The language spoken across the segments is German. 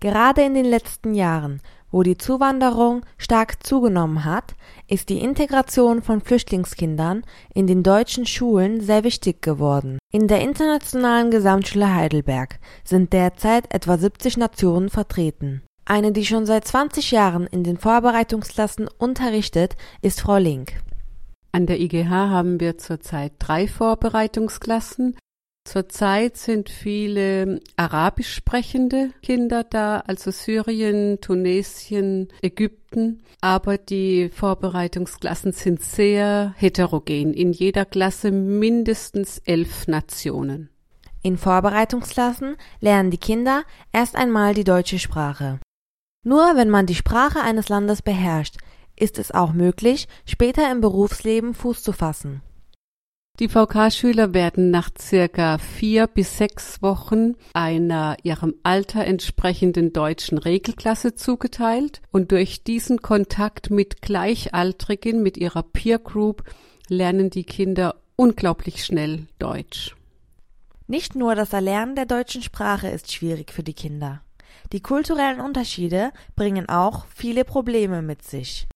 Gerade in den letzten Jahren, wo die Zuwanderung stark zugenommen hat, ist die Integration von Flüchtlingskindern in den deutschen Schulen sehr wichtig geworden. In der Internationalen Gesamtschule Heidelberg sind derzeit etwa 70 Nationen vertreten. Eine, die schon seit 20 Jahren in den Vorbereitungsklassen unterrichtet, ist Frau Link. An der IGH haben wir zurzeit drei Vorbereitungsklassen. Zurzeit sind viele arabisch sprechende Kinder da, also Syrien, Tunesien, Ägypten. Aber die Vorbereitungsklassen sind sehr heterogen. In jeder Klasse mindestens elf Nationen. In Vorbereitungsklassen lernen die Kinder erst einmal die deutsche Sprache. Nur wenn man die Sprache eines Landes beherrscht, ist es auch möglich, später im Berufsleben Fuß zu fassen. Die VK-Schüler werden nach circa vier bis sechs Wochen einer ihrem Alter entsprechenden deutschen Regelklasse zugeteilt und durch diesen Kontakt mit Gleichaltrigen, mit ihrer Peer Group, lernen die Kinder unglaublich schnell Deutsch. Nicht nur das Erlernen der deutschen Sprache ist schwierig für die Kinder. Die kulturellen Unterschiede bringen auch viele Probleme mit sich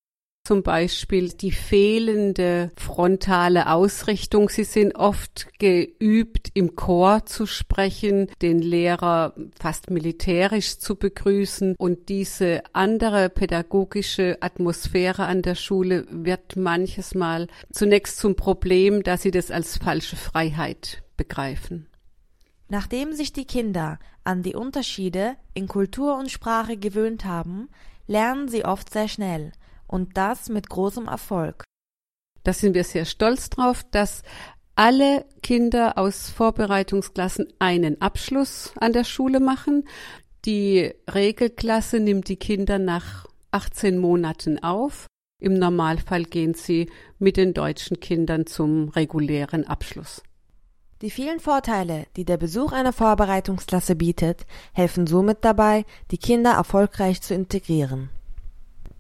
zum Beispiel die fehlende frontale Ausrichtung. Sie sind oft geübt, im Chor zu sprechen, den Lehrer fast militärisch zu begrüßen und diese andere pädagogische Atmosphäre an der Schule wird manches Mal zunächst zum Problem, dass sie das als falsche Freiheit begreifen. Nachdem sich die Kinder an die Unterschiede in Kultur und Sprache gewöhnt haben, lernen sie oft sehr schnell und das mit großem Erfolg. Da sind wir sehr stolz drauf, dass alle Kinder aus Vorbereitungsklassen einen Abschluss an der Schule machen. Die Regelklasse nimmt die Kinder nach 18 Monaten auf. Im Normalfall gehen sie mit den deutschen Kindern zum regulären Abschluss. Die vielen Vorteile, die der Besuch einer Vorbereitungsklasse bietet, helfen somit dabei, die Kinder erfolgreich zu integrieren.